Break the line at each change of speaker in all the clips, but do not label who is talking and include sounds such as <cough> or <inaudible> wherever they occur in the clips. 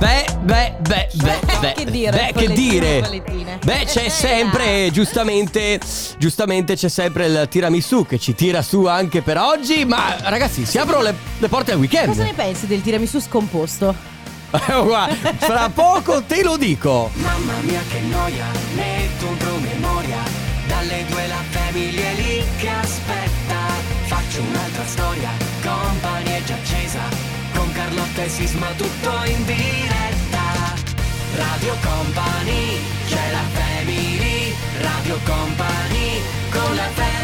Beh, beh, beh, beh, beh. <laughs>
Che dire,
Beh, che dire. Beh, c'è sempre, giustamente, giustamente c'è sempre il tiramisù che ci tira su anche per oggi. Ma ragazzi, si aprono le, le porte al weekend.
Cosa ne pensi del tiramisù scomposto? <laughs>
Fra poco te lo dico.
Mamma mia che noia, metto un promemoria Dalle due la famiglia è lì che aspetta Faccio un'altra storia, company è già accesa Con Carlotta e Sisma tutto in diretta Radio Company, c'è la family Radio Company, con la family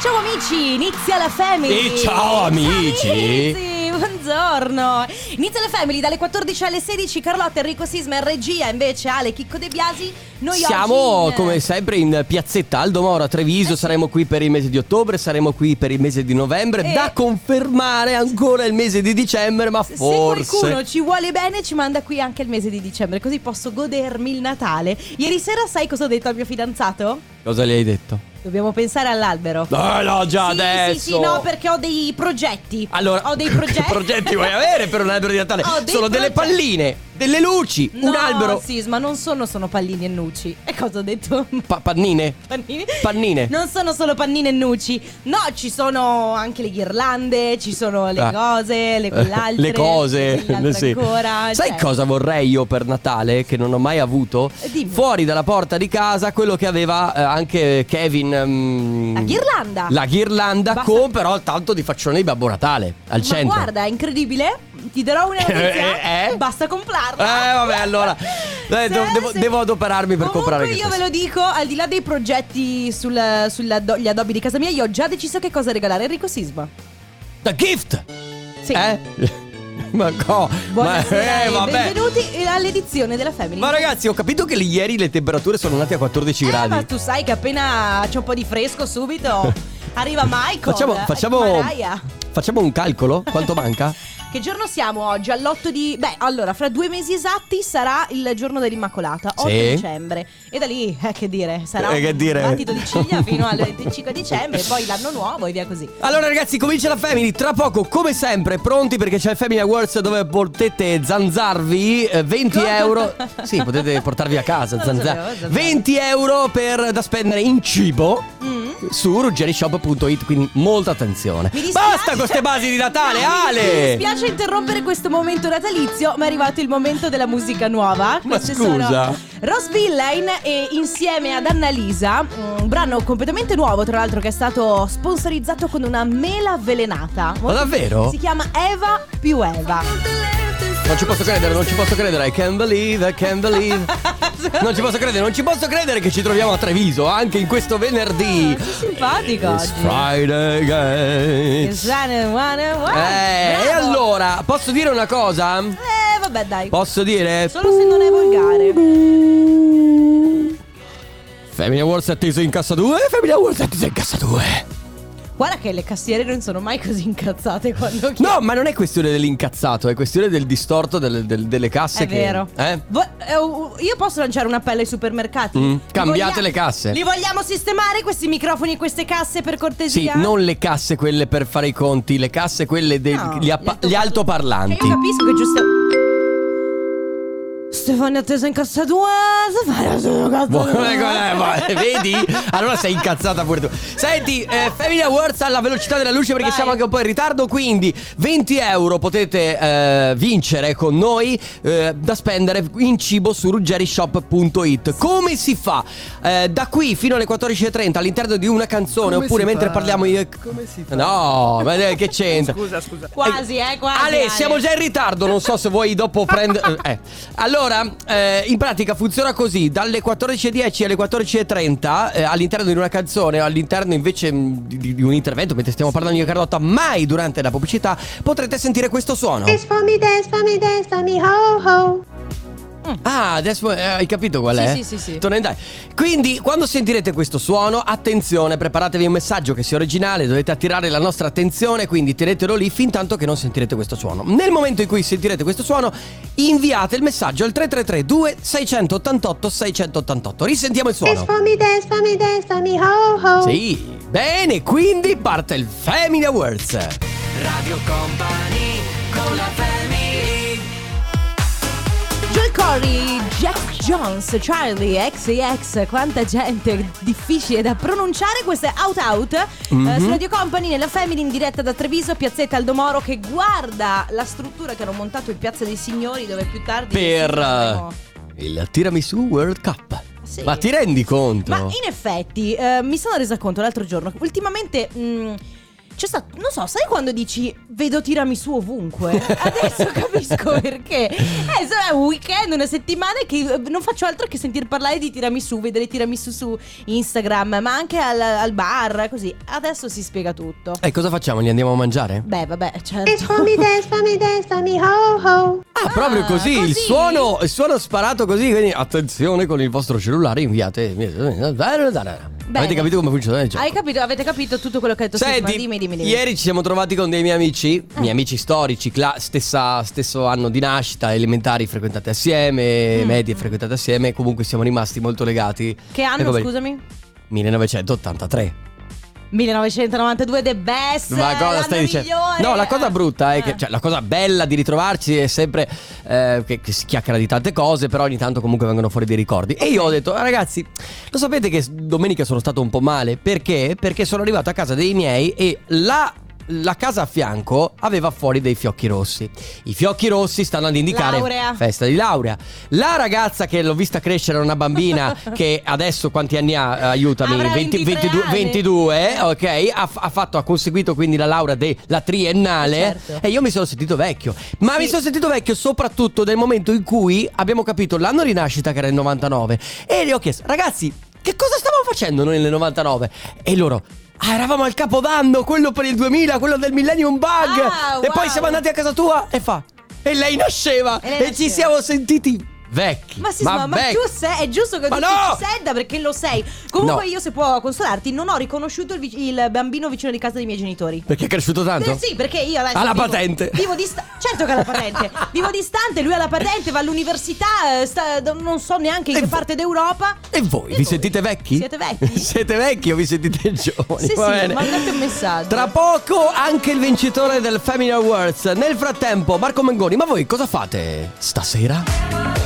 Ciao amici, inizia la Family.
E ciao, amici.
Ciao, amici, buongiorno. Inizia la Family dalle 14 alle 16. Carlotta, Enrico Sisma in regia, invece Ale Chicco De Biasi. Noi
Siamo
oggi in-
come sempre in piazzetta Aldo Moro a Treviso,
Eh sì.
saremo qui per il mese di ottobre, saremo qui per il mese di novembre,
E-
da confermare ancora il mese di dicembre, ma
Se
forse...
qualcuno ci vuole bene, ci manda qui anche il mese di dicembre, così posso godermi il Natale. Ieri sera sai cosa ho detto al mio fidanzato?
Cosa gli hai detto?
Dobbiamo pensare all'albero.
No, no, già
sì,
adesso.
Sì, sì, no, perché ho dei progetti.
Allora,
ho dei progetti.
che <laughs> progetti vuoi avere per un albero di Natale?
Ho
Sono delle
progetti.
palline, delle luci, un
No,
albero.
Sì, ma non sono solo pallini e nuci. E cosa ho detto?
Pa- pannine?
Pannine?
Pannine.
Non sono solo pannine e nuci. No, ci sono anche le ghirlande, ci sono le
Ah.
cose, le <laughs> quell'altre.
Le cose, sì.
ancora.
Sai
cioè-
cosa vorrei io per Natale che non ho mai avuto?
Eh, dimmi.
Fuori dalla porta di casa quello che aveva eh, anche Kevin. mm,
La ghirlanda.
La ghirlanda
Basta-
con però tanto di faccione di Babbo Natale al
Ma
centro.
guarda, è incredibile. Ti darò una <laughs> notizia.
Eh, eh?
Basta comprarla.
Eh, vabbè, allora. Do-
Sì,
devo,
sì.
devo adoperarmi per
Comunque
comprare
io ve lo dico, al di là dei progetti sugli adobi di casa mia, io ho già deciso che cosa regalare a Enrico Sisma.
The gift!
Sì.
Eh? <laughs> Ma co?
Buonasera
ma, eh, vabbè.
benvenuti all'edizione della Family.
Ma ragazzi, ho capito che ieri le temperature sono andate a 14
Eh,
gradi.
ma tu sai che appena c'è un po' di fresco subito <laughs> arriva Michael.
Facciamo, facciamo, facciamo un calcolo? Quanto manca?
Che giorno siamo oggi? All'8 di... Beh, allora, fra due mesi esatti sarà il giorno dell'Immacolata, 8
Sì.
dicembre. E da lì, eh, che dire, sarà
Eh, che
un
dire.
battito di ciglia <laughs> fino al 25 dicembre, poi l'anno nuovo e via così.
Allora ragazzi comincia la Family Tra poco come sempre pronti perché c'è il Family Awards Dove potete zanzarvi eh, 20 euro <laughs> Sì potete portarvi a casa
Non lo
zanzar-
sapevo, zanzare.
20 euro per, da spendere in cibo
Mm.
Su ruggerishop.it Quindi molta attenzione
dispiace-
Basta con queste basi di Natale
No, mi- Mi
Ale
dispiace interrompere questo momento natalizio, ma è arrivato il momento della musica nuova.
Ma
Queste
scusa.
sono Ross Villain e insieme ad Annalisa, un brano completamente nuovo, tra l'altro che è stato sponsorizzato con una mela avvelenata.
Ma davvero?
Si chiama Eva più Eva.
Non ci posso credere, non ci posso credere I can't believe, I can't believe <laughs> Non ci posso credere, non ci posso credere che ci troviamo a Treviso Anche in questo venerdì
Sei simpatico
It's
oggi.
Friday
one.
Eh, e allora, posso dire una cosa?
Eh, vabbè, dai.
Posso dire?
Solo se non è volgare.
Family Awards atteso in cassa 2 Family Awards atteso in cassa 2
Guarda che le cassiere non sono mai così incazzate quando <laughs>
No, ma non è questione dell'incazzato È questione del distorto delle, del- delle casse
È
che-
vero.
Eh?
Vo- eh, uh, io posso lanciare un appello ai supermercati?
Mm,
Li
cambiate
voglia-
le casse.
Li vogliamo sistemare questi microfoni e queste casse per
Sì,
cortesia?
non le casse quelle per fare i conti Le casse quelle degli
No,
appa-
gli
altoparlanti
Che io capisco che giusto. Stefano è atteso in cassa 2. Stefano è atteso in cassa
Buono,
2.
eh, ma- Vedi? Allora sei incazzata pure tu. Senti, eh, Family Awards alla velocità della luce perché
Vai.
siamo anche un po' in ritardo. Quindi 20 euro potete eh, vincere con noi eh, da spendere in cibo su ruggerishop.it. Come si fa? Eh, da qui fino alle 14.30 all'interno di una canzone
Come
oppure mentre
fa?
parliamo io.
Come si fa?
No, ma eh, che c'entra?
Scusa, scusa.
Quasi, eh, quasi.
Ale, siamo già in ritardo, non so se vuoi dopo prendere... Eh. Allora, eh, in pratica funziona così, dalle 14.10 alle 14.30 eh, all'interno di una canzone, all'interno invece mh, di, di un intervento, mentre stiamo parlando di Carlotta, mai durante la pubblicità, potrete sentire questo suono.
Dance for me, dance for me, dance for me, ho ho.
Ah, adesso eh, hai capito qual
Sì,
è?
sì, sì, sì.
Torna in dai. Quindi, quando sentirete questo suono, attenzione, preparatevi un messaggio che sia originale, dovete attirare la nostra attenzione, quindi tenetelo lì fin tanto che non sentirete questo suono. Nel momento in cui sentirete questo suono, inviate il messaggio al 333 2688 688. Risentiamo il suono.
dance for me, ho ho.
Sì, bene, quindi parte il Family Awards.
Radio Company con la family
signori, Jack Jones, Charlie, XAX, quanta gente difficile da pronunciare, questo è Out Out eh,
Mhm.
su Radio Company nella Family in diretta da Treviso, Piazzetta Aldomoro che guarda la struttura che hanno montato in Piazza dei Signori dove più tardi
Per eh, il Tiramisu World Cup.
Sì.
Ma ti rendi conto?
Ma in effetti eh, mi sono resa conto l'altro giorno, ultimamente mh, c'è stato, non so, sai quando dici vedo tiramisù ovunque? Adesso <laughs> capisco perché. Eh, sarà un weekend, una settimana che eh, non faccio altro che sentir parlare di tiramisù, vedere tiramisù su Instagram, ma anche al, al bar, così. Adesso si spiega tutto.
E cosa facciamo? Li andiamo a mangiare?
Beh, vabbè, certo.
for me, dance for me, dance for me, ho ho.
Ah, proprio così, il
così?
suono, il suono sparato così, quindi attenzione con il vostro cellulare, inviate. Avete capito come funziona il gioco?
Hai capito? Avete capito tutto quello che ha detto?
Senti,
Dimmi, dimmi, dimmi.
ieri ci siamo trovati con dei miei amici,
Eh.
miei amici storici, cla- stessa- stesso anno di nascita, elementari frequentate assieme,
Mm.
medie frequentate assieme, comunque siamo rimasti molto legati.
Che anno,
Ecco, vedi,
scusami?
1983.
1992 The Best.
Ma cosa stai dicendo? No, la cosa brutta è che,
Eh.
cioè, la cosa bella di ritrovarci è sempre eh, che, che si chiacchiera di tante cose, però ogni tanto comunque vengono fuori dei ricordi. E io ho detto, "Ah, ragazzi, lo sapete che domenica sono stato un po' male? Perché? Perché sono arrivato a casa dei miei e la. La casa a fianco aveva fuori dei fiocchi rossi. I fiocchi rossi stanno ad indicare
Laurea.
festa di laurea. La ragazza che l'ho vista crescere, una bambina <laughs> che adesso quanti anni ha? Eh, Aiutami,
Avrà
20
23
22,
anni.
22, ok? Ha, ha fatto, ha conseguito quindi la laurea della triennale.
Certo.
E io mi sono sentito vecchio. Ma
Sì.
mi sono sentito vecchio soprattutto nel momento in cui abbiamo capito l'anno di nascita che era il 99. E gli ho chiesto, ragazzi, che cosa stavamo facendo noi nel 99? E loro. Ah, eravamo al capodanno, quello per il 2000, quello del Millennium Bug.
Ah,
e poi
wow.
siamo andati a casa tua e fa. E lei nasceva.
E lei
E, ci siamo sentiti vecchi.
Ma, sì, ma, ma
vecchi.
tu sei, è giusto che
Ma
tu
no!
senta perché lo sei. Comunque
No.
io se può consolarti, non ho riconosciuto il, vic- il bambino vicino di casa dei miei genitori.
Perché è cresciuto tanto?
Eh sì, perché io adesso
Ha la
vivo-
patente.
Vivo distante. Certo che ha la patente. <laughs> vivo distante, lui ha la patente, va all'università, eh, sta- non so neanche in
E
che
vo-
parte d'Europa.
E voi, vi sentite vecchi?
Siete vecchi? <laughs>
Siete vecchi o vi sentite giovani?
Sì,
Va
sì,
bene.
mandate un messaggio.
Tra poco anche il vincitore del Family Awards. Nel frattempo, Marco Mengoni, ma voi cosa fate stasera?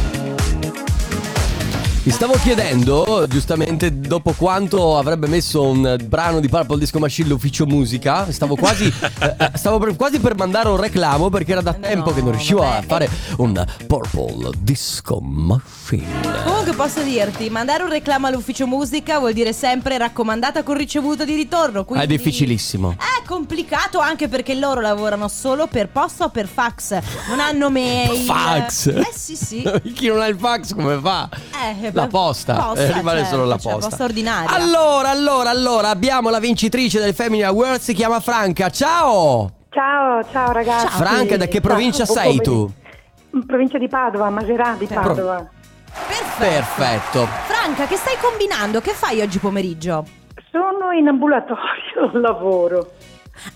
Mi stavo chiedendo, giustamente, dopo quanto avrebbe messo un brano di Purple Disco Machine l'ufficio musica, stavo quasi, <laughs> eh, eh, stavo per- quasi per mandare un reclamo perché era da
No,
tempo che non riuscivo a
vabbè.
fare un Purple Disco Machine.
Comunque posso dirti, mandare un reclamo all'ufficio musica vuol dire sempre raccomandata con ricevuto di ritorno. Quindi
È difficilissimo.
È complicato anche perché loro lavorano solo per posta o per fax. Non hanno mail.
Fax?
Eh sì, sì. <laughs>
Chi non ha il fax come fa?
Eh,
La posta,
posta,
Eh, rimane
certo,
solo la
cioè,
posta.
posta ordinaria.
Allora, allora, allora, abbiamo la vincitrice del Family Awards, si chiama Franca. Ciao!
Ciao, ciao ragazzi.
Ciao.
Franca, da che provincia
Ciao,
sei tu?
provincia di Padova, Maserati,
Pro-
Padova.
Perfetto.
Perfetto.
Franca, che stai combinando? Che fai oggi pomeriggio?
Sono in ambulatorio, <laughs> lavoro.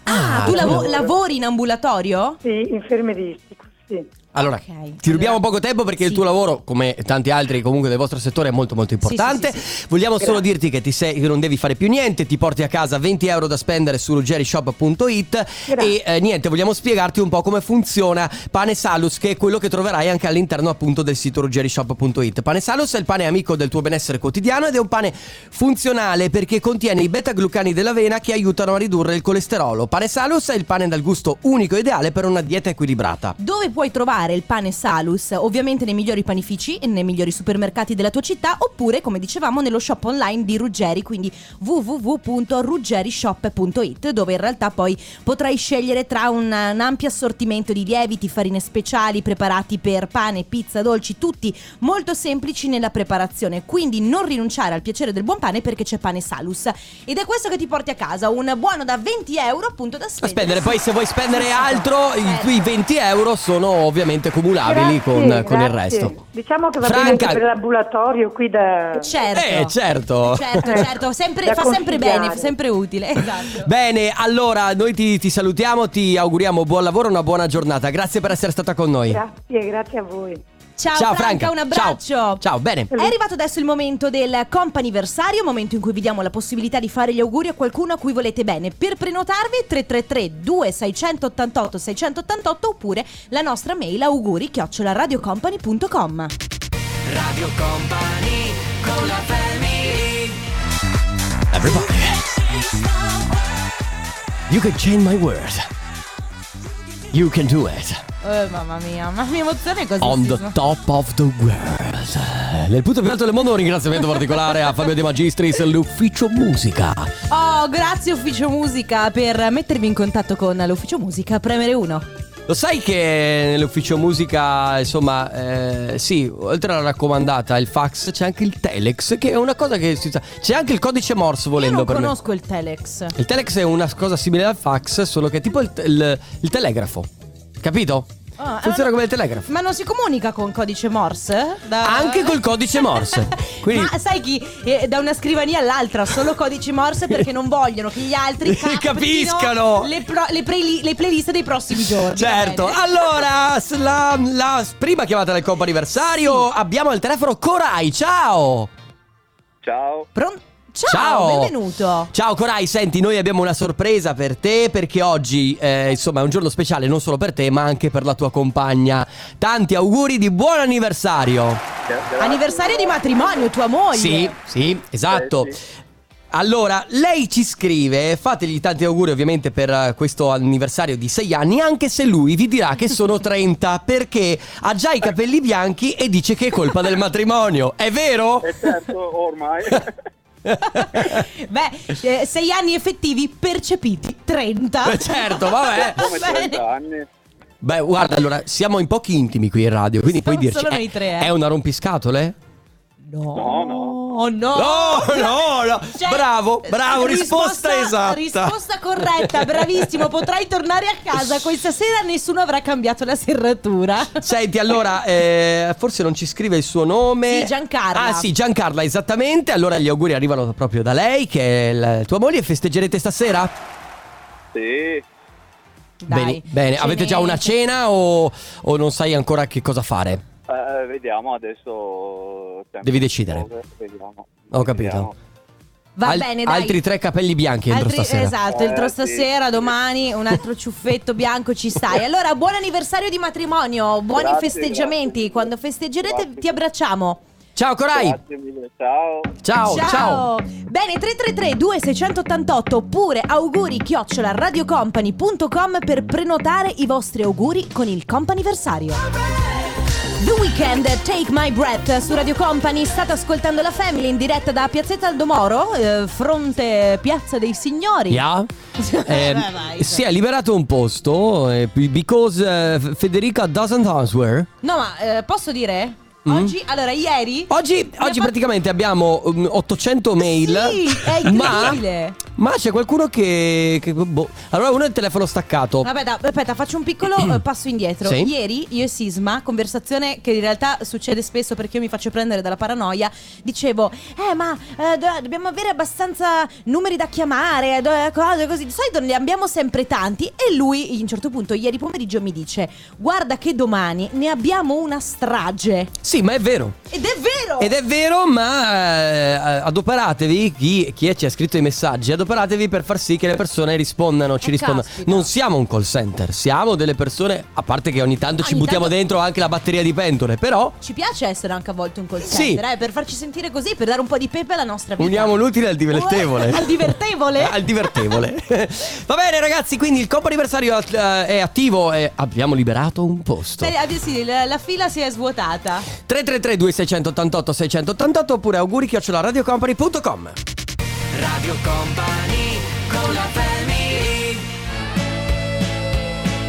Ah,
Ah,
tu lavo-
lavori.
lavori in ambulatorio?
Sì, infermieristico, sì.
Allora,
Ok.
ti rubiamo poco tempo perché il
Sì.
tuo lavoro, come tanti altri comunque del vostro settore, è molto molto importante.
sì, sì,
Vogliamo solo
Grazie.
dirti che, ti sei, che non devi fare più niente, ti porti a casa 20 euro da spendere su ruggerishop.it e eh, niente, vogliamo spiegarti un po' come funziona Pane Salus, che è quello che troverai anche all'interno appunto del sito ruggerishop.it. Pane Salus è il pane amico del tuo benessere quotidiano ed è un pane funzionale perché contiene i beta-glucani dell'avena che aiutano a ridurre il colesterolo. Pane Salus è il pane dal gusto unico e ideale per una dieta equilibrata.
Dove puoi trovare il pane Salus? Ovviamente nei migliori panifici e nei migliori supermercati della tua città oppure, come dicevamo, nello shop online di Ruggeri, quindi www.ruggerishop.it dove in realtà poi potrai scegliere tra un, un ampio assortimento di lieviti, farine speciali preparati per pane, pizza, dolci, tutti molto semplici nella preparazione. Quindi non rinunciare al piacere del buon pane perché c'è pane Salus. Ed è questo che ti porti a casa, un buono da 20 euro appunto da spendere.
spendere, poi se vuoi spendere altro, i
Certo.
tuoi 20 euro sono ovviamente cumulabili
Grazie,
con, con il resto.
Diciamo che va
Franca-
bene anche per l'ambulatorio qui da...
Certo.
Eh, certo.
Certo, certo, sempre- fa sempre bene, sempre utile. Esatto.
Bene, allora noi ti, ti salutiamo, ti auguriamo buon lavoro, una buona giornata. Grazie per essere stata con noi.
Grazie, grazie a voi.
Ciao, Franca, un abbraccio.
Ciao, Ciao, bene.
È arrivato adesso il momento del comp'anniversario, momento in cui vi diamo la possibilità di fare gli auguri a qualcuno a cui volete bene. Per prenotarvi 333 2688 688 oppure la nostra mail auguri chiocciola radiocompany.com.
Radio Company con la family
Everybody. You can change my world. You can do it.
Eh, mamma mia, ma mi emozione così.
On the top of the world. Nel punto più alto del mondo un ringraziamento particolare a Fabio De Magistris, l'ufficio musica.
Oh, grazie Ufficio Musica per mettervi in contatto con l'Ufficio Musica. Premere 1.
Lo sai che nell'ufficio musica, insomma, eh, sì, oltre alla raccomandata, il fax, c'è anche il telex, che è una cosa che si sa. C'è anche il codice Morse
Io
volendo
non
per me.
conosco il Telex.
Il telex è una cosa simile al fax, solo che è tipo il, il- il telegrafo. Capito?
Ah,
Funziona
eh,
come il telegrafo.
Ma non si comunica con codice Morse? Da-
Anche col codice Morse. <laughs> Quindi
Ma sai chi? Eh, da una scrivania all'altra, solo codici Morse perché non vogliono che gli altri <laughs>
Capiscano.
le, pro- le, playli- le playlist dei prossimi giorni.
Certo, allora, la, la prima chiamata del compo anniversario abbiamo al telefono Corai, ciao!
Ciao.
Pron- Ciao,
Ciao.
benvenuto.
Ciao Corai, senti, noi abbiamo una sorpresa per te perché oggi, eh, insomma, è un giorno speciale non solo per te, ma anche per la tua compagna. Tanti auguri di buon anniversario.
Anniversario di matrimonio, tua moglie.
Sì, sì, esatto.
Eh, sì.
Allora, lei ci scrive, fategli tanti auguri ovviamente per eh, questo anniversario di 6 anni, anche se lui vi dirà che sono <laughs> 30 perché ha già i capelli bianchi e dice che è colpa del matrimonio. È vero?
E certo, ormai. <laughs> <laughs>
Beh, eh, sei anni effettivi percepiti 30.
Eh, certo, vabbè. <laughs>
Come
Va bene.
30 anni.
Beh, guarda, allora, siamo in pochi intimi qui in radio, quindi
Siamo
puoi dirci...
solo
eh,
noi tre, eh.
È una rompiscatole?
No,
No, no.
Oh no.
No, no, no.
Cioè,
bravo, bravo, risposta, esatta.
Risposta corretta, bravissimo. Potrai tornare a casa. Questa sera nessuno avrà cambiato la serratura.
Senti, allora, eh, forse non ci scrive il suo nome.
Sì, Giancarla.
Ah, sì, Giancarla, esattamente. Allora gli auguri arrivano proprio da lei, che è la tua moglie. Festeggerete stasera?
Sì.
Dai,
bene, bene. avete già una cena o, o non sai ancora che cosa fare?
Eh, vediamo adesso.
Devi decidere.
cose, Vediamo.
Ho capito.
Vediamo.
Va
Al-
bene, dai.
Altri tre capelli bianchi entro
Altri-
stasera.
Esatto, entro
Eh, sì.
stasera, domani un altro <laughs> ciuffetto bianco ci stai. Allora, buon anniversario di matrimonio, buoni
Grazie,
festeggiamenti.
grazie.
Quando festeggerete
Grazie.
ti abbracciamo.
Ciao Corai.
Mille, ciao.
Ciao, ciao.
Bene, 333 2688 oppure auguri chiocciola radiocompany.com per prenotare i vostri auguri con il companiversario. The Weekend, Take My Breath su Radio Company. State ascoltando la Family in diretta da Piazzetta Aldomoro, eh, fronte Piazza dei Signori.
Yeah. <laughs> Eh,
Vai,
si è liberato un posto eh, because eh, Federica doesn't answer.
No, ma eh, posso dire?
Mm?
Oggi, allora, ieri.
Oggi, oggi praticamente abbiamo um, 800 mail.
Sì, è
ma,
incredibile.
ma c'è qualcuno che, che- boh. Allora uno è il telefono staccato.
Aspetta, aspetta, faccio un piccolo <clears throat> eh, passo indietro.
Sì.
Ieri io e Sisma, conversazione che in realtà succede spesso perché io mi faccio prendere dalla paranoia, dicevo, eh ma eh, do- dobbiamo avere abbastanza numeri da chiamare, do- cose così. Di solito ne abbiamo sempre tanti e lui, in un certo punto, ieri pomeriggio mi dice, guarda che domani ne abbiamo una strage.
Sì, ma è vero.
Ed è vero!
Ed è vero, ma eh, adoperatevi, chi, chi ci ha scritto i messaggi, adoperatevi per far sì che le persone rispondano, ci
Oh,
rispondano.
caspita.
Non siamo un call center, siamo delle persone, a parte che ogni tanto ci
Ogni
buttiamo
tanto-
dentro anche la batteria di pentole, però
Ci piace essere anche a volte un call
Sì.
center, eh, per farci sentire così, per dare un po' di pepe alla nostra vita.
uniamo l'utile al divertevole. <laughs>
Al divertevole?
Al divertevole. <laughs> Va bene ragazzi, quindi il compo anniversario eh, è attivo e abbiamo liberato un posto.
Adesso sì, la, la fila si è svuotata.
333 2688 688 oppure auguri chiocciola radiocompany.com
Radio Company con la family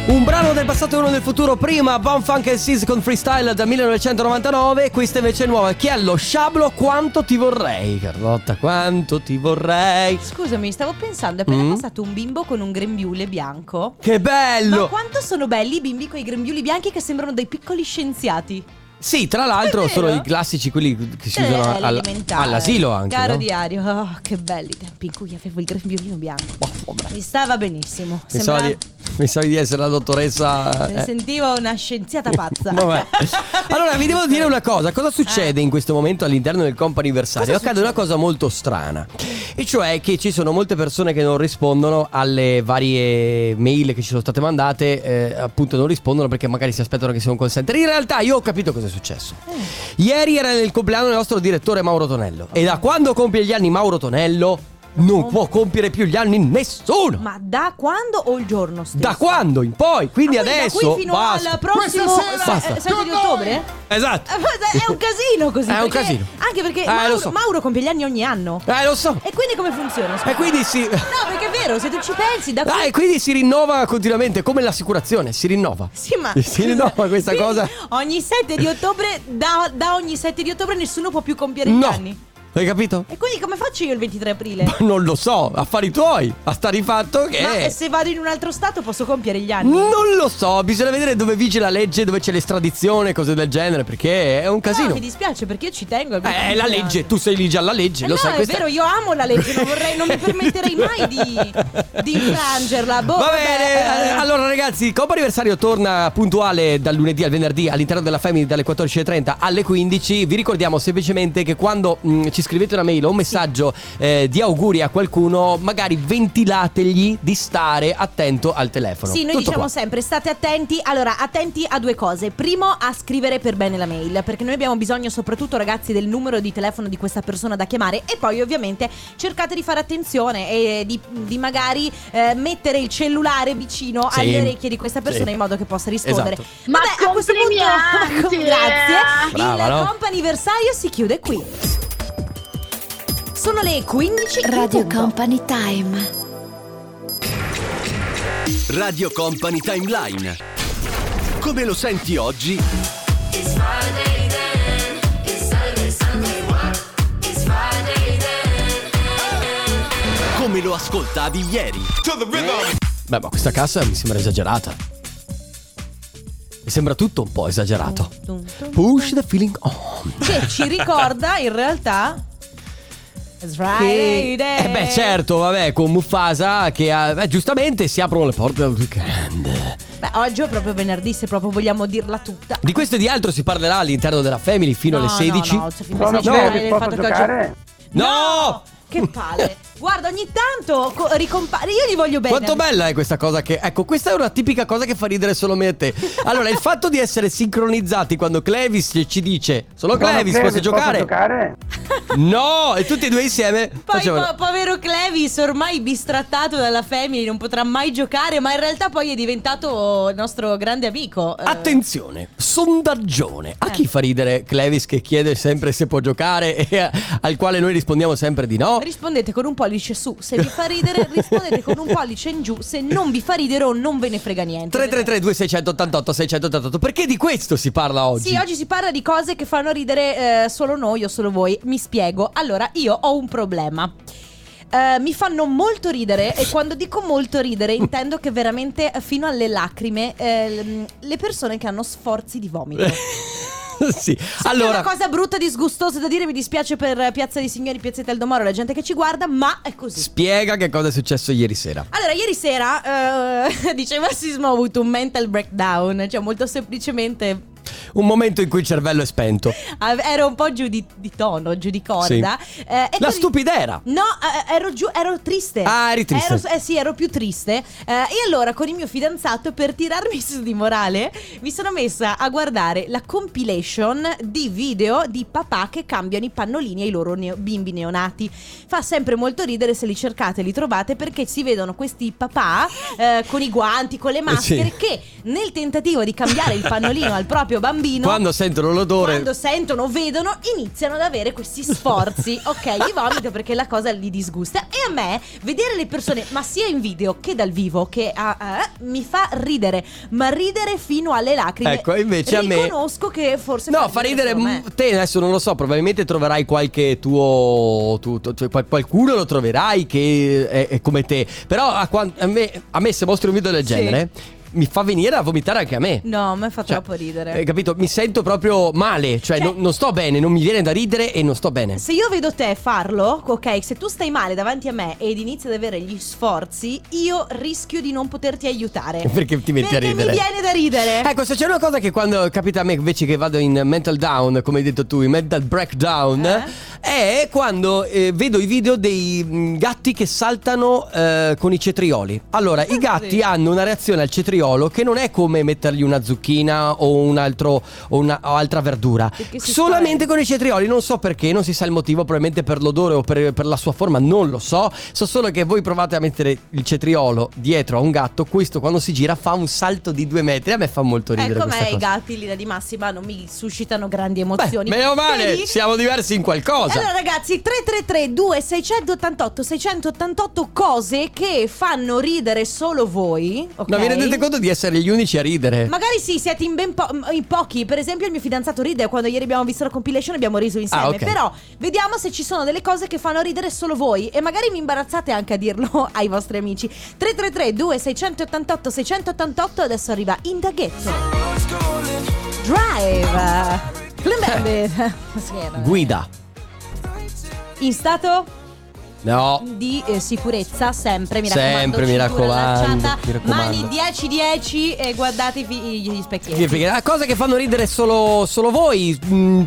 Un brano del passato e uno del futuro prima Bon Funk and Sis con Freestyle del 1999 Questa invece è nuova Chi è lo sciablo quanto ti vorrei Carlotta quanto ti vorrei
Scusami, stavo pensando, è appena
Mm?
passato un bimbo con un grembiule bianco.
Che bello
Ma quanto sono belli i bimbi con i grembiuli bianchi che sembrano dei piccoli scienziati.
Sì tra l'altro sono i classici quelli che si usano
all'elementare.
all'asilo anche
Caro
no?
diario, oh, che belli tempi in cui avevo il grembiulino bianco.
Oh, vabbè.
Mi stava benissimo.
Pensavo
Sembra...
di, di essere la dottoressa eh.
Sentivo una scienziata pazza. <laughs>
Vabbè. Allora vi devo dire una cosa, cosa succede in questo momento all'interno del comp anniversario?
Cosa
Accade una cosa molto strana, e cioè che ci sono molte persone che non rispondono alle varie mail che ci sono state mandate, eh, appunto non rispondono perché magari si aspettano che sia un call center. In realtà io ho capito cosa è successo. Ieri era il compleanno del nostro direttore Mauro Tonello. E da quando compie gli anni Mauro Tonello, non può compiere più gli anni nessuno.
Ma da quando o il giorno stesso?
Da quando in poi? Quindi
Ah, quindi
adesso.
da qui fino
basta.
al prossimo
Basta.
se- 7 di ottobre?
Esatto.
Eh, È un casino così.
È un casino.
Anche perché
Eh,
Mauro,
so.
Mauro compie gli anni ogni anno.
Eh, lo so.
E quindi come funziona? scusa?
E quindi si.
No, perché è vero, se tu ci pensi, da
Ah,
qui-
e quindi si rinnova continuamente, come l'assicurazione, si rinnova.
Sì, ma
Si rinnova questa
Quindi
cosa?
Ogni 7 di ottobre, da, da ogni 7 di ottobre, nessuno può più compiere gli
No.
anni.
Hai capito?
E quindi come faccio io il 23 aprile? <laughs>
Non lo so, affari tuoi. A sta di fatto che.
Ma se vado in un altro stato posso compiere gli anni?
Non lo so, bisogna vedere dove vige la legge, dove c'è l'estradizione, cose del genere, perché è un
No,
casino.
mi dispiace perché io ci tengo. al
Eh, è la legge, tu sei lì già alla legge,
Eh
lo
no,
sai
è
questa-
vero, io amo la legge, non, vorrei, non mi permetterei mai di, di infrangerla. Boh,
Va
vabbè,
bene,
eh.
allora ragazzi, Coppa Anniversario torna puntuale dal lunedì al venerdì all'interno della Family dalle 14.30 alle 15. Vi ricordiamo semplicemente che quando mh, ci scrivete una mail o un messaggio eh, di auguri a qualcuno, magari ventilategli di stare attento al telefono.
Sì, noi
Tutto
diciamo
qua.
sempre, state attenti. Allora, attenti a due cose. Primo, a scrivere per bene la mail, perché noi abbiamo bisogno, soprattutto ragazzi, del numero di telefono di questa persona da chiamare. E poi, ovviamente, cercate di fare attenzione e di, di magari eh, mettere il cellulare vicino
Sì.
alle orecchie di questa persona
Sì.
in modo che possa rispondere.
Esatto.
Ma
Vabbè, a questo punto, <laughs> grazie.
Brava,
il
no?
comp'anniversario si chiude qui. Sono le 15 in
Radio. Company Time.
Radio Company Timeline. Come lo senti oggi? Come lo ascoltavi ieri?
Beh, ma questa cassa mi sembra esagerata. Mi sembra tutto un po' esagerato. Push the feeling on.
che ci ricorda in realtà It's
Che...
Friday.
Eh beh certo, vabbè, con Mufasa che ha- beh, giustamente si aprono le porte del weekend.
Beh, oggi è proprio venerdì, se proprio vogliamo dirla tutta.
Di questo e di altro si parlerà all'interno della Family fino
No,
alle 16.
No, no, cioè, mi
Sono
stai
Clevis,
giocare del
posso
fatto che oggi-
giocare?
No!
Che palle. Guarda, ogni tanto co- ricompare. Io gli voglio bene.
Quanto bella è questa cosa che... Ecco, questa è una tipica cosa che fa ridere solo me e te. Allora, il fatto di essere sincronizzati quando Clevis ci dice Sono
Sono
Clevis,
Clevis,
posso giocare?
giocare?
No! E tutti e due insieme
Poi
facevano...
po- povero Clevis, ormai bistrattato dalla family, non potrà mai giocare, ma in realtà poi è diventato il nostro grande amico. Eh,
Attenzione, sondaggione. A
Eh.
chi fa ridere Clevis che chiede sempre se può giocare e a- al quale noi rispondiamo sempre di no?
Rispondete con un pollice su, se vi fa ridere, <laughs> rispondete con un pollice in giù, se non vi fa ridere o non ve ne frega niente.
333 2688 688 Perché di questo si parla oggi?
Sì, oggi si parla di cose che fanno ridere eh, solo noi o solo voi. Mi spiego. Allora, io ho un problema. Eh, mi fanno molto ridere e quando dico molto ridere intendo che veramente fino alle lacrime eh, le persone che hanno sforzi di vomito. <laughs> <laughs>
sì.
Che
Allora,
una cosa brutta, disgustosa da dire, mi dispiace per Piazza dei Signori, Piazzetta del Domoro, la gente che ci guarda, ma è così.
spiega che cosa è successo ieri sera.
Allora, ieri sera, eh, <laughs> diceva Sismo, ho avuto un mental breakdown, cioè molto semplicemente
Un momento in cui il cervello è spento.
Ero un po' giù di, di tono, giù di corda.
Sì.
Eh,
La
poi-
stupidera.
No, eh, ero giù, ero triste.
Ah, eri triste.
Ero- eh sì, ero più triste. Eh, e allora con il mio fidanzato, per tirarmi <laughs> su di morale, mi sono messa a guardare la compilation di video di papà che cambiano i pannolini ai loro neo- bimbi neonati. Fa sempre molto ridere se li cercate li trovate perché si vedono questi papà eh, con i guanti, con le maschere,
Sì.
che nel tentativo di cambiare il pannolino <laughs> al proprio bambino
Quando sentono l'odore.
quando sentono, vedono, iniziano ad avere questi sforzi, <laughs> ok, di vomito perché la cosa li disgusta. E a me, vedere le persone, ma sia in video che dal vivo, che ah, ah, mi fa ridere, ma ridere fino alle lacrime.
Ecco, invece a me-
Riconosco che forse...
No, fa ridere. mm, Te adesso non lo so, probabilmente troverai qualche tuo. tu- tu- cioè, qual- qualcuno lo troverai che è, è come te. Però a, a me, a me se mostri un video del
Sì.
genere, mi fa venire a vomitare anche a me.
No, a me fa
Cioè,
troppo ridere.
Hai capito? Mi sento proprio male. Cioè,
Cioè-
non, non sto bene, non mi viene da ridere e non sto bene.
Se io vedo te farlo, ok, se tu stai male davanti a me ed inizi ad avere gli sforzi, io rischio di non poterti aiutare. <laughs>
Perché ti metti a
Perché
ridere.
mi viene da ridere.
Ecco, se c'è una cosa che quando capita a me invece che vado in mental down, come hai detto tu, in mental breakdown, è quando eh, vedo i video dei mm, gatti che saltano eh, con i cetrioli. Allora, i gatti hanno una reazione al cetriolo cetriolo che non è come mettergli una zucchina o un altro o, una, verdura. Solamente con i cetrioli, non so perché, non si sa il motivo, probabilmente per l'odore o per, per la sua forma, non lo so. So solo che voi provate a mettere il cetriolo dietro a un gatto, questo quando si gira fa un salto di due metri. A me fa molto ridere
Ecco me i gatti in linea di massima non mi suscitano grandi
Beh,
emozioni.
meno male,
Vedi?
siamo diversi in qualcosa.
Allora ragazzi 333 2688 688 cose che fanno ridere solo voi ok?
Non vi rendete conto di essere gli unici a ridere?
Magari sì, siete in ben po- in pochi. Per esempio, il mio fidanzato ride quando ieri abbiamo visto la compilation abbiamo riso insieme.
Ah, ok.
Però vediamo se ci sono delle cose che fanno ridere solo voi. E magari mi imbarazzate anche a dirlo <laughs> ai vostri amici. 333 2688 688 Adesso arriva Indaghetto. Drive. Clean. <laughs> Sì, era-
Guida.
In stato
No.
di eh, sicurezza sempre mi
Sempre,
raccomando
mi
cintura
raccomando,
allacciata,
mi raccomando.
mani 10-10 e guardate i fi- gli specchietti
Perché la cosa che fanno ridere solo, solo voi. mm,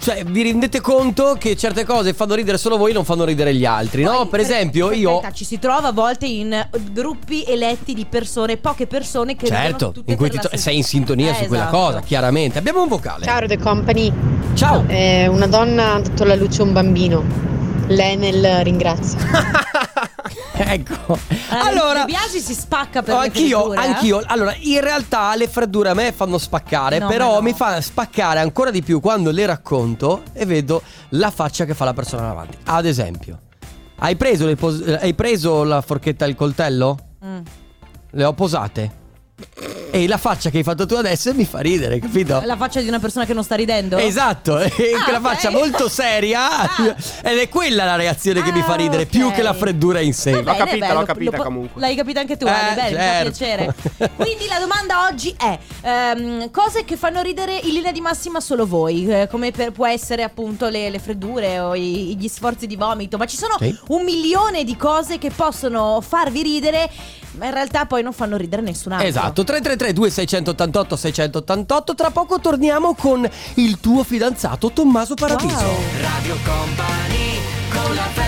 cioè, vi rendete conto che certe cose fanno ridere solo voi, non fanno ridere gli altri, no?
Poi,
Per esempio,
per
io.
carità, ci si trova a volte in gruppi eletti di persone, poche persone che
Certo,
tutte
in cui
stessa-
sei in sintonia
Eh,
su quella
esatto.
cosa, chiaramente. Abbiamo un vocale.
Ciao The Company.
Ciao.
Eh, una donna ha dato alla luce un bambino. L'Enel ringrazia. <laughs>
ecco.
Allora,
Allora.
Biasi si spacca per
Oh,
le
anch'io,
freddure, eh?
anch'io. Allora, in realtà le freddure a me fanno spaccare,
No,
però
no.
mi fa spaccare ancora di più quando le racconto e vedo la faccia che fa la persona davanti. Ad esempio, hai preso, le pos- eh, hai preso la forchetta e il coltello?
Mm.
Le ho posate. E la faccia che hai fatto tu adesso mi fa ridere, capito?
La faccia di una persona che non sta ridendo?
Esatto, <laughs> quella
ok.
faccia molto seria
Ah.
ed è quella la reazione che mi fa
Ah,
ridere
ok.
più che la freddura in sé.
Bene,
capita,
bello,
l'ho capita
po-
comunque.
L'hai capita anche tu,
Eh,
Ale, bene,
certo.
mi fa piacere. <laughs> Quindi la domanda oggi è: ehm, cose che fanno ridere in linea di massima solo voi, eh, come per- può essere appunto le, le freddure o i- gli sforzi di vomito, ma ci sono
Sì.
un milione di cose che possono farvi ridere, ma in realtà poi non fanno ridere nessun altro.
Esatto, 333 2688 688 Tra poco torniamo con il tuo fidanzato Tommaso Paradiso
Wow.
Radio Company con la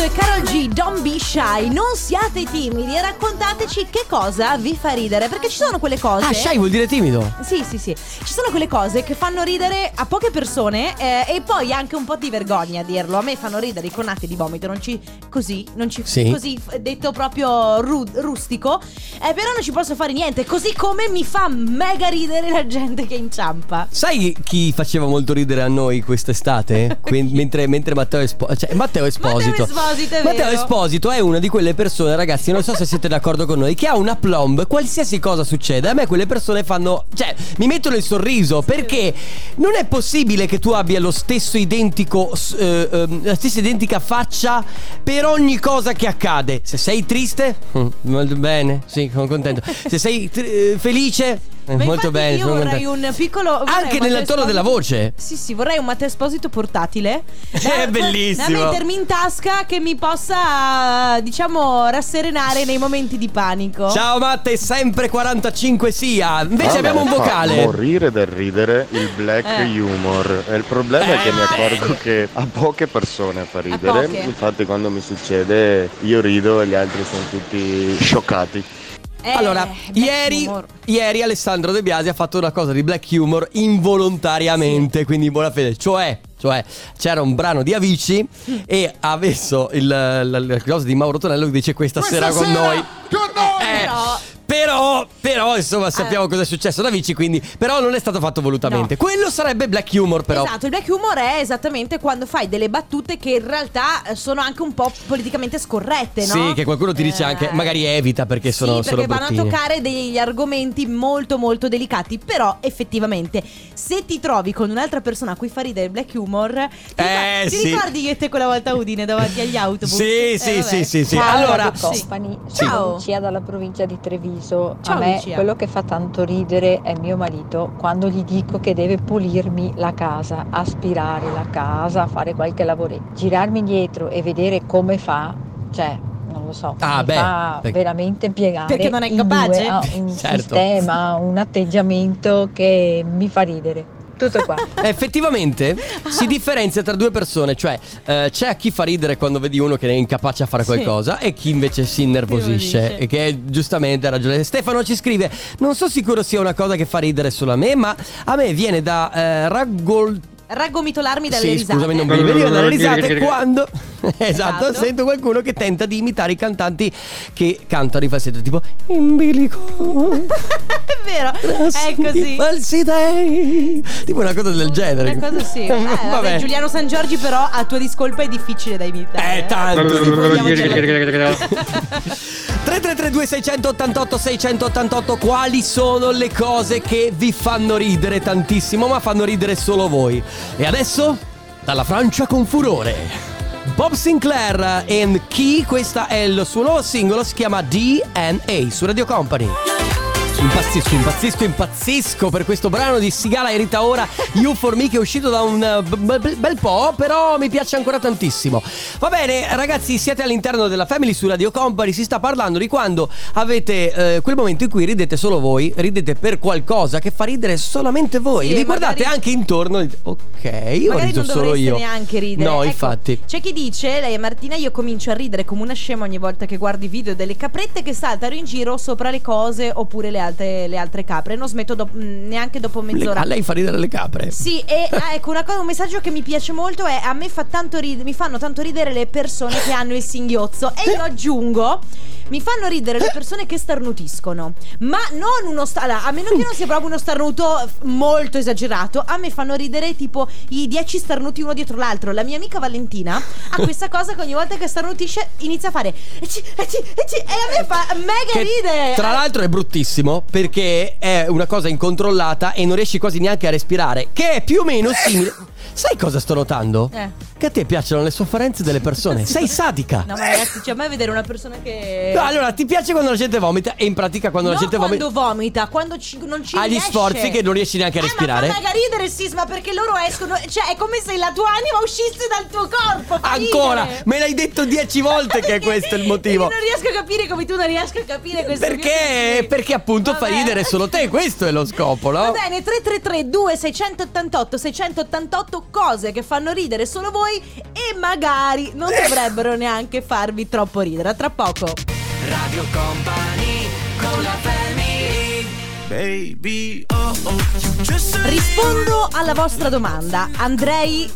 Tiesto e Carol G, don't be shy, non siate timidi e raccontateci che cosa vi fa ridere, perché ci sono quelle cose.
Ah, shy vuol dire timido?
Sì, sì, sì. Ci sono quelle cose che fanno ridere a poche persone eh, e poi anche un po' di vergogna a dirlo. A me fanno ridere i conati di vomito, non ci. così, non ci.
Sì.
così detto proprio ru- rustico. Eh, però non ci posso fare niente. Così come mi fa mega ridere la gente che inciampa.
Sai chi faceva molto ridere a noi quest'estate? <laughs> Que- mentre, mentre Matteo, Espo- cioè, Matteo Esposito
Matteo Esposito, è
Matteo
vero.
Esposito è una di quelle persone, ragazzi, non so se siete d'accordo con noi, che ha una plomb, qualsiasi cosa succeda, a me quelle persone fanno, cioè, mi mettono il sorriso, perché non è possibile che tu abbia lo stesso identico, eh, ehm, la stessa identica faccia per ogni cosa che accade. Se sei triste, mm, bene, sì, sono contento. Se sei tr- eh, felice, eh,
Ma
molto bene,
Io vorrei un piccolo. vorrei
Anche
un
nel
Matteo
tono della voce.
Sì, sì, vorrei un Matteo Esposito portatile. <laughs>
È bellissimo.
Da mettermi in tasca che mi possa, diciamo, rasserenare nei momenti di panico.
Ciao Matte, sempre 45 sia. Invece
A me
abbiamo un vocale.
morire del ridere il black
Eh.
humor. E il problema è che mi
Eh,
accorgo che a poche persone fa ridere. Infatti, quando mi succede, io rido e gli altri sono tutti scioccati.
Eh,
Allora, ieri, ieri Alessandro De Biasi ha fatto una cosa di black humor involontariamente, quindi in buona fede. Cioè, cioè, c'era un brano di Avicii e ha messo il, la, la cosa di Mauro Tonello che dice questa, sera con noi. Eh,
Però-
però, però, insomma, sappiamo cosa è successo ad Avicii, quindi. Però non è stato fatto volutamente.
No.
Quello sarebbe black humor, però.
Esatto, il black humor è esattamente quando fai delle battute che in realtà eh, sono anche un po' politicamente scorrette, no?
Sì, che qualcuno ti dice
Eh,
anche, magari evita perché sono,
sì,
sono
perché vanno a
bruttini.
toccare degli argomenti molto molto delicati Però effettivamente se ti trovi con un'altra persona a cui fa ridere il black humor Ti,
Eh,
ti
sì.
ricordi io e te quella volta a Udine davanti agli autobus?
Sì,
Eh,
sì, sì, sì, sì.
Ciao
Allora,
Sì.
sono
Ciao.
Lucia dalla provincia di Treviso.
Ciao,
A me
Lucia.
quello che fa tanto ridere è mio marito quando gli dico che deve pulirmi la casa, aspirare la casa, fare qualche lavoretto. Girarmi indietro e vedere come fa, cioè non lo so,
Ah,
mi
beh,
fa
perché-
veramente piegare
Perché non è
in
capace?
due, ha un
Certo.
sistema, un atteggiamento che mi fa ridere. Tutto qua. <laughs>
Effettivamente si differenzia tra due persone, cioè eh, c'è chi fa ridere quando vedi uno che è incapace a fare qualcosa e chi invece si innervosisce
Innervosisce.
e che giustamente ha ragione. Stefano ci scrive: Non so sicuro sia una cosa che fa ridere solo a me, ma a me viene da eh, raggol-
Raggomitolarmi dalle
sì,
risate.
scusami, non mi veniva dalle risate quando <laughs> esatto,
Esatto.
sento qualcuno che tenta di imitare i cantanti che cantano in falsetto, tipo in bilico. <laughs>
È vero, è così.
Falsi dei. Tipo una cosa del genere.
Una cosa sì. <laughs> Eh, vabbè,
Vabbè.
Giuliano San Giorgi, però, a tua discolpa è difficile da imitare.
Eh, tanto.
Vogliamo dirlo.
3332 688 688 quali sono le cose che vi fanno ridere tantissimo ma fanno ridere solo voi e adesso dalla Francia con furore Bob Sinclair e Key questa è il suo nuovo singolo si chiama DNA su Radio Company Impazzisco, impazzisco, impazzisco per questo brano di Sigala e Rita Ora You For Me che è uscito da un eh, b- b- bel po', però mi piace ancora tantissimo. Va bene, ragazzi, siete all'interno della Family su Radio Company, si sta parlando di quando avete eh, quel momento in cui ridete solo voi, ridete per qualcosa che fa ridere solamente voi.
Sì,
Vi guardate
magari-
anche intorno e dite, ok, io ho riso
non
solo io.
neanche ridere.
No,
Ecco,
infatti.
C'è chi dice, lei e Martina, io comincio a ridere come una scema ogni volta che guardi video delle caprette che saltano in giro sopra le cose oppure le altre, le altre capre. Non smetto dop- mh, neanche dopo
Le-
mezz'ora.
a lei fa ridere le capre.
Sì, e ah, ecco una cosa, un messaggio che mi piace molto è a me fa tanto rid- mi fanno tanto ridere le persone che hanno il singhiozzo e io aggiungo mi fanno ridere le persone che starnutiscono, ma non uno sta- allora, a meno che non sia proprio uno starnuto molto esagerato, a me fanno ridere tipo i 10 starnuti uno dietro l'altro. La mia amica Valentina ha questa cosa che ogni volta che starnutisce inizia a fare e a me fa mega
Che
ridere.
Tra l'altro è bruttissimo perché è una cosa incontrollata e non riesci quasi neanche a respirare, che è più o meno simile. Sai cosa sto notando?
Eh.
Che a te piacciono le sofferenze delle persone. <laughs> Sei sadica.
No, ma ragazzi, cioè a me vedere una persona che
No, allora, ti piace quando la gente vomita e in pratica quando
non
la gente
quando
vomita
vomita, quando ci- non ci
ha gli
riesce.
sforzi che non riesci neanche a
Eh,
respirare.
ma fa ridere il sisma perché loro escono, cioè è come se la tua anima uscisse dal tuo corpo. fa
Ancora,
ridere.
me l'hai detto dieci <laughs> volte che è questo il motivo.
perché Non riesco a capire come tu non riesci a capire questo
Perché? Perché appunto fa
Vabbè.
ridere solo te, questo è lo scopo, no?
Va bene, 333 2688 688 cose che fanno ridere solo voi e magari non dovrebbero neanche farvi troppo ridere. A tra poco.
Radio Company con la family
Baby, oh oh,
Rispondo alla vostra domanda. Andrei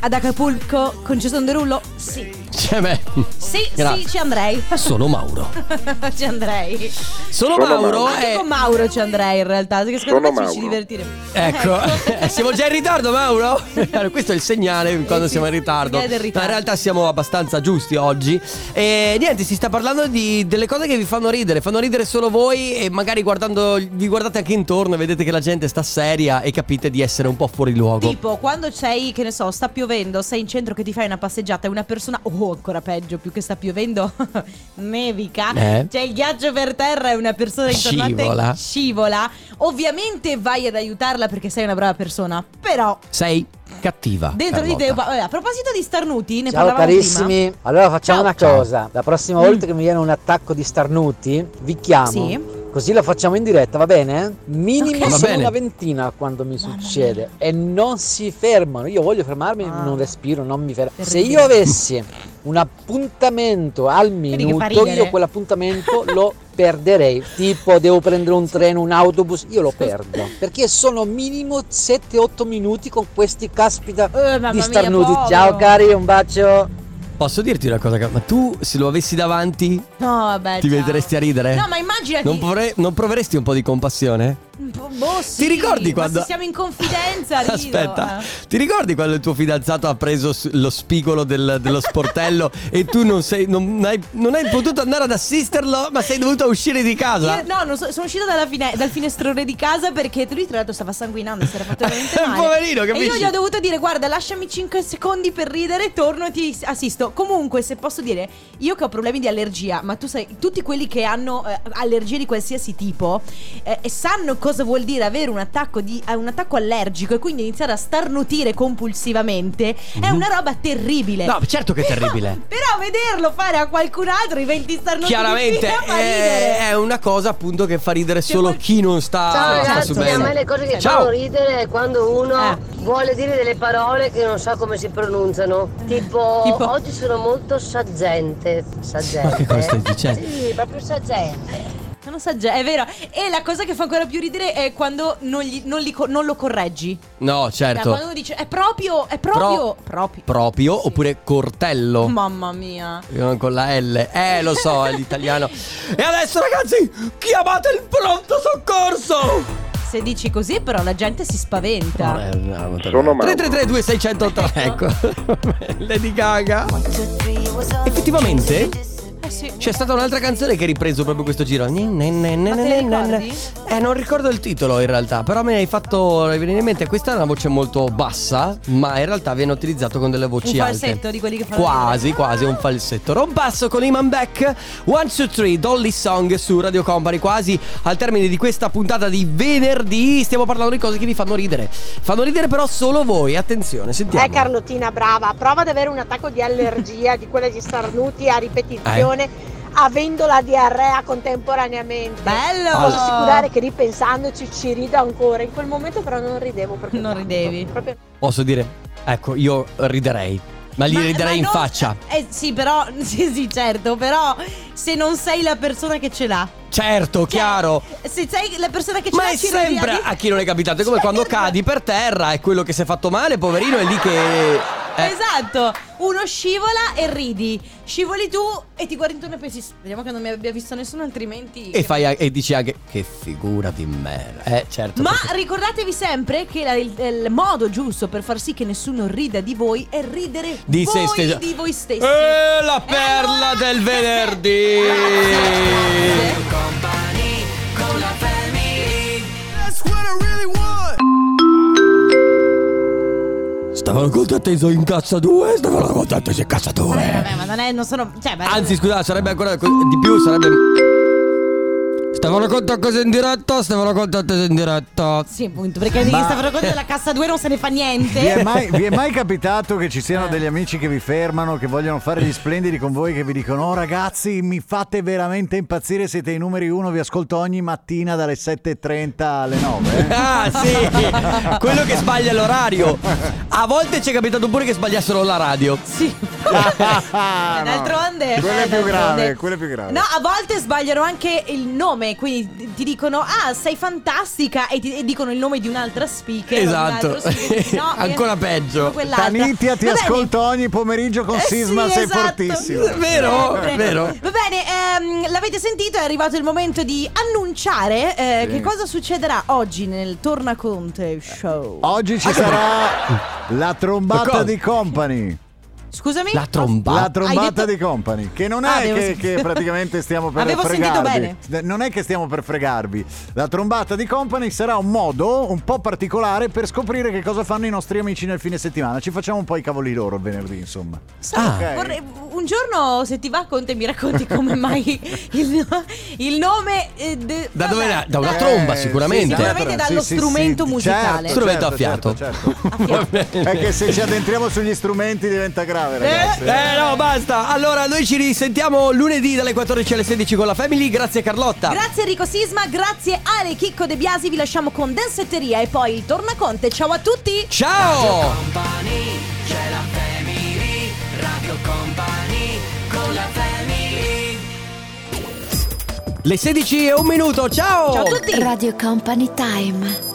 ad Acapulco con Jason Derulo? Sì.
Cioè, beh.
Sì,
Grazie.
sì, ci andrei.
Sono Mauro. <laughs>
ci andrei.
Sono,
Sono
Mauro
Anche
è.
con Mauro ci andrei in realtà, perché secondo
Sono
me ci, ci
Mauro.
divertiremo.
Ecco, Eh, <laughs> siamo già in ritardo, Mauro. <laughs> Questo è il segnale quando
sì,
siamo in ritardo.
del
Ma
ritardo.
in realtà siamo abbastanza giusti oggi. E niente, si sta parlando di, delle cose che vi fanno ridere. Fanno ridere solo voi e magari guardando, vi guardate anche intorno e vedete che la gente sta seria e capite di essere un po' fuori luogo.
Tipo, quando sei, che ne so, sta piovendo, sei in centro che ti fai una passeggiata e una persona, oh, ancora peggio, più che sta piovendo, <laughs> nevica,
Eh?
c'è il ghiaccio per terra e una persona intorno a
Scivola.
te scivola. Ovviamente vai ad aiutarla perché sei una brava persona, però
Sei cattiva.
dentro di te, vabbè, a proposito di starnuti, ne
Ciao
parlavamo
carissimi, allora facciamo
Ciao.
una cosa, la prossima
Mm.
volta che mi viene un attacco di starnuti vi chiamo,
Sì.
così lo facciamo in diretta, va bene? Minimo
Ok. Va
sono una ventina quando mi
Mamma
succede e non si fermano, io voglio fermarmi,
Ah.
non respiro, non mi fermo. Se io avessi un appuntamento al minuto, io quell'appuntamento lo <laughs> perderei, tipo devo prendere un treno, un autobus, io lo perdo, <laughs> perché sono minimo 7-8 minuti con questi caspita
Eh, mamma
di
mia,
starnuti.
povero.
Ciao cari, un bacio.
Posso dirti una cosa, ma tu se lo avessi davanti
No, vabbè.
ti
ciao.
metteresti a ridere?
No, ma immaginati.
non, provre- non proveresti un po' di compassione?
Boh, sì,
Ti ricordi quando-
siamo in confidenza, rido,
Aspetta,
eh.
ti ricordi quando il tuo fidanzato ha preso lo spigolo del- dello sportello <laughs> e tu non, sei, non, hai, non hai potuto andare ad assisterlo, ma sei dovuta uscire di casa?
Io- no, so- sono uscita dalla fine- dal finestrone di casa perché lui tra l'altro stava sanguinando, si era fatto veramente <laughs> male.
Poverino,
E io
capisci?
gli ho dovuto dire guarda lasciami 5 secondi per ridere, torno e ti assisto. Comunque se posso dire, io che ho problemi di allergia, ma tu sai, tutti quelli che hanno eh, allergie di qualsiasi tipo eh, sanno cosa vuole vuol dire avere un attacco, di, eh, un attacco allergico e quindi iniziare a starnutire compulsivamente, è una roba terribile.
Mhm. No, certo che è terribile.
Però vederlo fare a qualcun altro i 20 starnuti
Chiaramente
fa ridere.
è, è una cosa appunto che fa ridere solo chi non sta,
Ciao
sta
ragazzi,
su
a me le cose che
Ciao.
fanno ridere è quando uno
Eh.
vuole dire delle parole che non sa come si pronunciano. Tipo,
Tipo?
oggi sono molto saggente. Saggente.
Ma che cosa stai dicendo?
Sì, proprio saggente.
Non so, già, è vero. E la cosa che fa ancora più ridere è quando non, gli- non li non lo correggi.
No,
Cioè,
certo.
quando uno dice è proprio, è proprio, proprio.
Proprio oppure cortello.
Mamma mia.
Eh, Con la L. Eh, lo so, è l'italiano. <laughs> e adesso ragazzi, chiamate il pronto soccorso!
Se dici così, però la gente si spaventa.
Sono Mauro.
333 2600 <laughs> ecco. <laughs> Lady Gaga. Effettivamente
Eh sì.
c'è stata un'altra canzone che ha ripreso proprio questo giro. Ne, ne, ne? Eh, non ricordo il titolo in realtà, però me ne hai fatto venire in mente. Questa è una voce molto bassa, ma in realtà viene utilizzato con delle voci
Un
alte.
falsetto di quelli che fanno
Quasi, quasi un falsetto. Rompasso con Iman Beck, One, Two, Three, Dolly Song su Radio Company. Quasi al termine di questa puntata di venerdì. Stiamo parlando di cose che vi fanno ridere. Fanno ridere però solo voi. Attenzione, sentiamo.
Eh Carlottina, brava, prova ad avere un attacco di allergia di quelle di starnuti a ripetizione.
Eh.
Avendo la diarrea contemporaneamente.
Bello!
Posso assicurare che ripensandoci ci rido ancora. In quel momento però non ridevo proprio.
Non
tanto.
ridevi.
Proprio
Posso dire? Ecco, io riderei. Ma gli
Ma-
riderei in
ma non-
faccia.
Eh sì, però, <laughs> sì, sì, certo, però se non sei la persona che ce l'ha.
Certo, chiaro.
Se sei la persona che ce
Ma
l'ha
è
ci
sempre
ridi-
a chi non è capitato. È come quando <laughs> cadi per terra e quello che si è fatto male, poverino, è lì che. eh,
Esatto, uno scivola e ridi. Scivoli tu e ti guardi intorno e pensi, speriamo che non mi abbia visto nessuno, altrimenti.
E, fai, e dici anche che figura di merda. Eh, certo.
Ma
perché-
ricordatevi sempre che la- il, il modo giusto per far sì che nessuno rida di voi è ridere
Di
voi
se
di voi stessi.
Eh, la perla del venerdì. <laughs> Stavano con te atteso in cassa 2. Stavano con te atteso in cassa 2.
Vabbè, ma non è, non sono. Cioè, ma-
Anzi, scusa, sarebbe ancora co- di più, sarebbe. Stavano con te cose in diretta, stavano con te atteso in diretta.
Sì, appunto, perché di
Ma-
stavano conto della cassa 2 non se ne fa niente.
Vi è, mai, vi è mai <laughs> capitato che ci siano degli amici che vi fermano, che vogliono fare gli splendidi con voi, che vi dicono: Oh ragazzi, mi fate veramente impazzire, siete i numeri uno, vi ascolto ogni mattina dalle 7.30 alle 9. <laughs>
Ah, sì, quello che sbaglia l'orario. A volte ci è capitato pure che sbagliassero la radio.
Sì.
No. <laughs>
D'altronde.
Quello
eh,
è più grave, quello è più grave.
No, a volte sbagliano anche il nome, quindi ti dicono "Ah, sei fantastica" e, ti, e dicono il nome di un'altra speaker. un
Esatto.
altro speaker. <laughs> No,
Ancora
eh,
peggio.
Tanitia, ti ascolto ogni pomeriggio con
Eh
Sisma,
sì,
sei
esatto.
fortissimo.
Vero,
Sempre.
vero.
Va bene, ehm, l'avete sentito, è arrivato il momento di annunciare eh,
Sì.
che cosa succederà oggi nel Tornaconte Show.
Oggi ci sarà la trombata di Company.
Scusami?
La tromba.
La trombata
detto-
di company, che non è
Ah,
che, che praticamente stiamo <laughs> per
Avevo sentito
fregarvi.
bene.
Non è che stiamo per fregarvi. La trombata di company sarà un modo un po' particolare per scoprire che cosa fanno i nostri amici nel fine settimana. Ci facciamo un po' i cavoli loro il venerdì, insomma.
Sai,
Ah.
vorrei- un giorno se ti va Conte mi racconti come <laughs> mai il, il nome eh, de-
Da dove era? Da una
da-
tromba,
Eh,
sicuramente.
sì,
Sicuramente dallo strumento musicale.
Certo,
Strumento
certo,
a fiato.
certo, certo. <laughs> È che se ci addentriamo sugli strumenti diventa grave, ragazzi.
Eh no, basta. Allora, noi ci risentiamo lunedì dalle 14 alle 16 con la Family. Grazie Carlotta.
Grazie Enrico Sisma, grazie Ale Chicco De Biasi, vi lasciamo con Densetteria e poi il Tornaconte. Ciao a tutti!
Ciao!
Company c'è la family Radio Company con la family
Le 16 e un minuto. Ciao!
Ciao a tutti!
Radio Company Time.